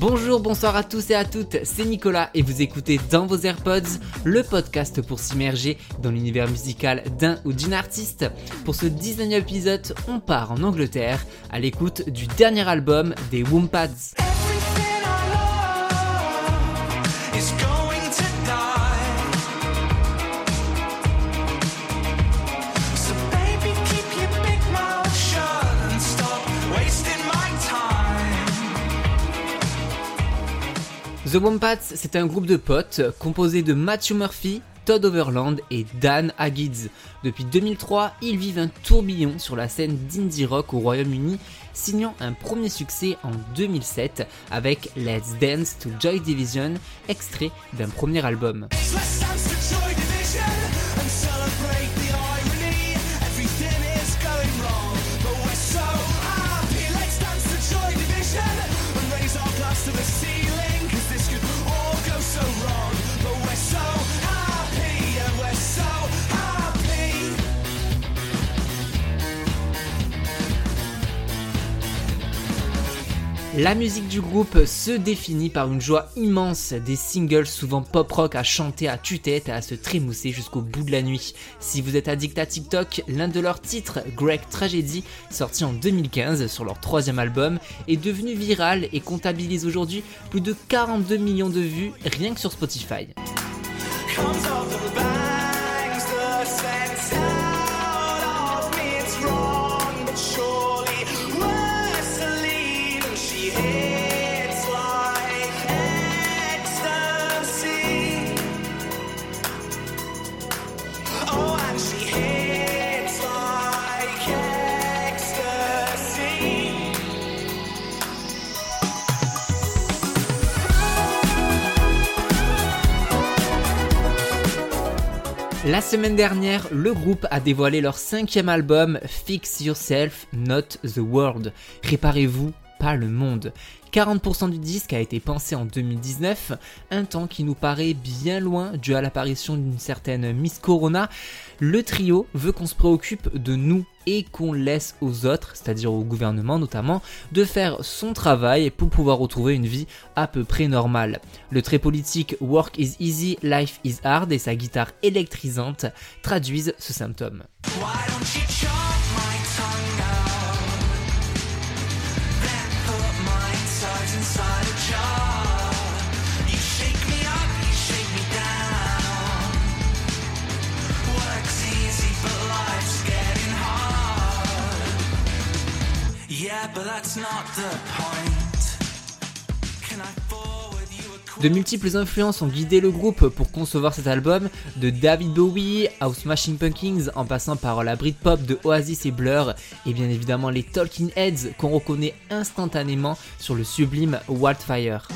Bonjour, bonsoir à tous et à toutes, c'est Nicolas et vous écoutez dans vos AirPods le podcast pour s'immerger dans l'univers musical d'un ou d'une artiste. Pour ce 19e épisode, on part en Angleterre à l'écoute du dernier album des Woompads. The Wompats, c'est un groupe de potes composé de Matthew Murphy, Todd Overland et Dan Haggids. Depuis 2003, ils vivent un tourbillon sur la scène d'indie rock au Royaume-Uni, signant un premier succès en 2007 avec Let's Dance to Joy Division, extrait d'un premier album. La musique du groupe se définit par une joie immense, des singles souvent pop rock à chanter à tue-tête et à se trémousser jusqu'au bout de la nuit. Si vous êtes addict à TikTok, l'un de leurs titres, Greg Tragedy, sorti en 2015 sur leur troisième album, est devenu viral et comptabilise aujourd'hui plus de 42 millions de vues rien que sur Spotify. La semaine dernière, le groupe a dévoilé leur cinquième album Fix Yourself, Not the World. Réparez-vous, pas le monde. 40% du disque a été pensé en 2019, un temps qui nous paraît bien loin dû à l'apparition d'une certaine Miss Corona. Le trio veut qu'on se préoccupe de nous et qu'on laisse aux autres, c'est-à-dire au gouvernement notamment, de faire son travail pour pouvoir retrouver une vie à peu près normale. Le trait politique Work is easy, life is hard et sa guitare électrisante traduisent ce symptôme. De multiples influences ont guidé le groupe pour concevoir cet album, de David Bowie à Smashing Pumpkins en passant par la Britpop de Oasis et Blur, et bien évidemment les Talking Heads qu'on reconnaît instantanément sur le sublime Wildfire.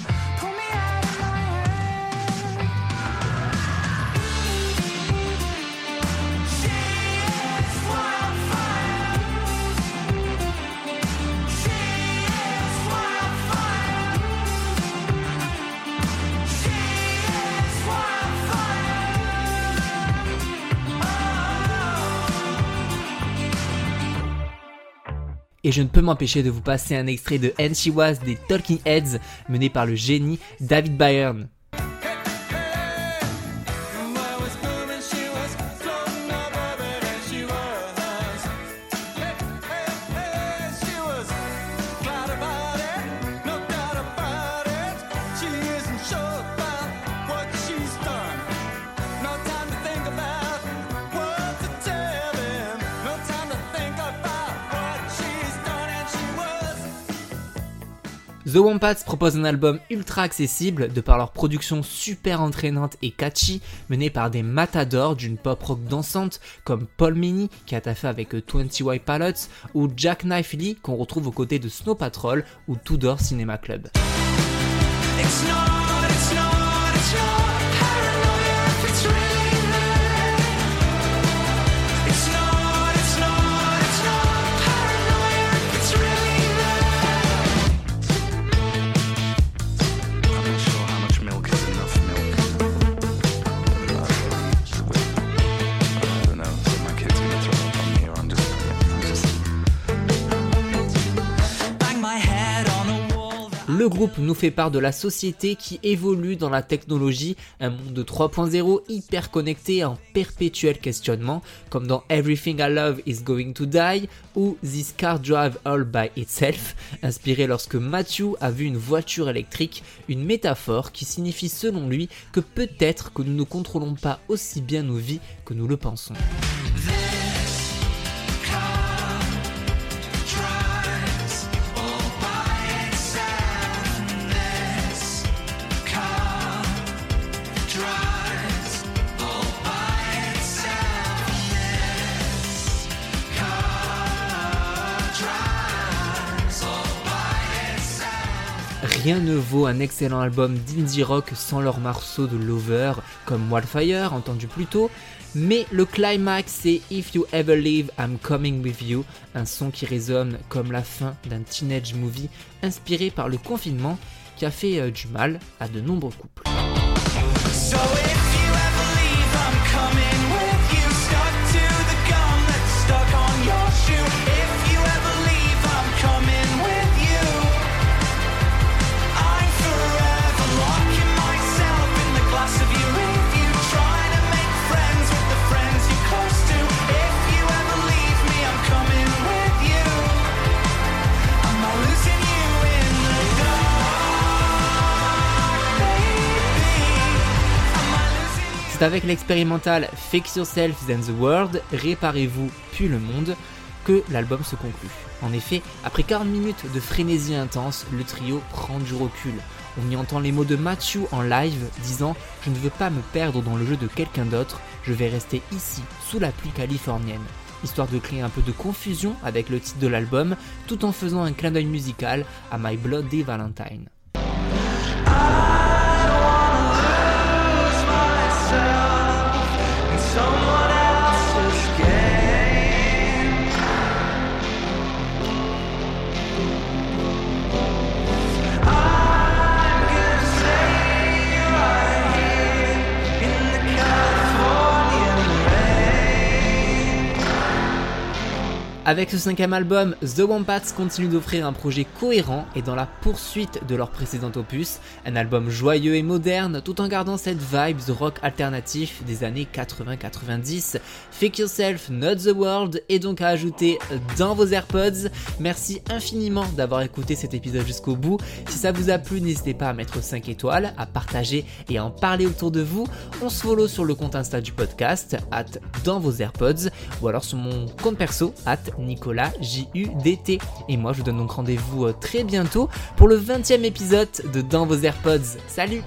Et je ne peux m'empêcher de vous passer un extrait de And She Was des Talking Heads mené par le génie David Byrne. The Wompats propose un album ultra accessible de par leur production super entraînante et catchy, menée par des matadors d'une pop rock dansante comme Paul Mini qui a taffé avec 20Y Pilots ou Jack Knife Lee qu'on retrouve aux côtés de Snow Patrol ou Tudor Cinema Club. Le groupe nous fait part de la société qui évolue dans la technologie, un monde de 3.0 hyper connecté en perpétuel questionnement, comme dans Everything I Love is Going to Die ou This Car Drive All by Itself, inspiré lorsque Matthew a vu une voiture électrique, une métaphore qui signifie selon lui que peut-être que nous ne contrôlons pas aussi bien nos vies que nous le pensons. Rien ne vaut un excellent album d'indie rock sans leur morceau de Lover, comme Wildfire, entendu plus tôt, mais le climax c'est If You Ever Leave, I'm Coming With You, un son qui résonne comme la fin d'un teenage movie inspiré par le confinement qui a fait euh, du mal à de nombreux couples. Avec l'expérimental Fix Yourself Then the World, Réparez-vous puis le monde, que l'album se conclut. En effet, après 40 minutes de frénésie intense, le trio prend du recul. On y entend les mots de Matthew en live disant Je ne veux pas me perdre dans le jeu de quelqu'un d'autre, je vais rester ici, sous la pluie californienne. Histoire de créer un peu de confusion avec le titre de l'album, tout en faisant un clin d'œil musical à My Bloody Valentine. Avec ce cinquième album, The Wombats continue d'offrir un projet cohérent et dans la poursuite de leur précédent opus, un album joyeux et moderne tout en gardant cette vibe rock alternatif des années 80-90. Fake Yourself, Not the World est donc à ajouter dans vos AirPods. Merci infiniment d'avoir écouté cet épisode jusqu'au bout. Si ça vous a plu, n'hésitez pas à mettre 5 étoiles, à partager et à en parler autour de vous. On se follow sur le compte Insta du podcast, at dans vos AirPods, ou alors sur mon compte perso, at Nicolas J-U-D-T. Et moi, je vous donne donc rendez-vous euh, très bientôt pour le 20e épisode de Dans vos AirPods. Salut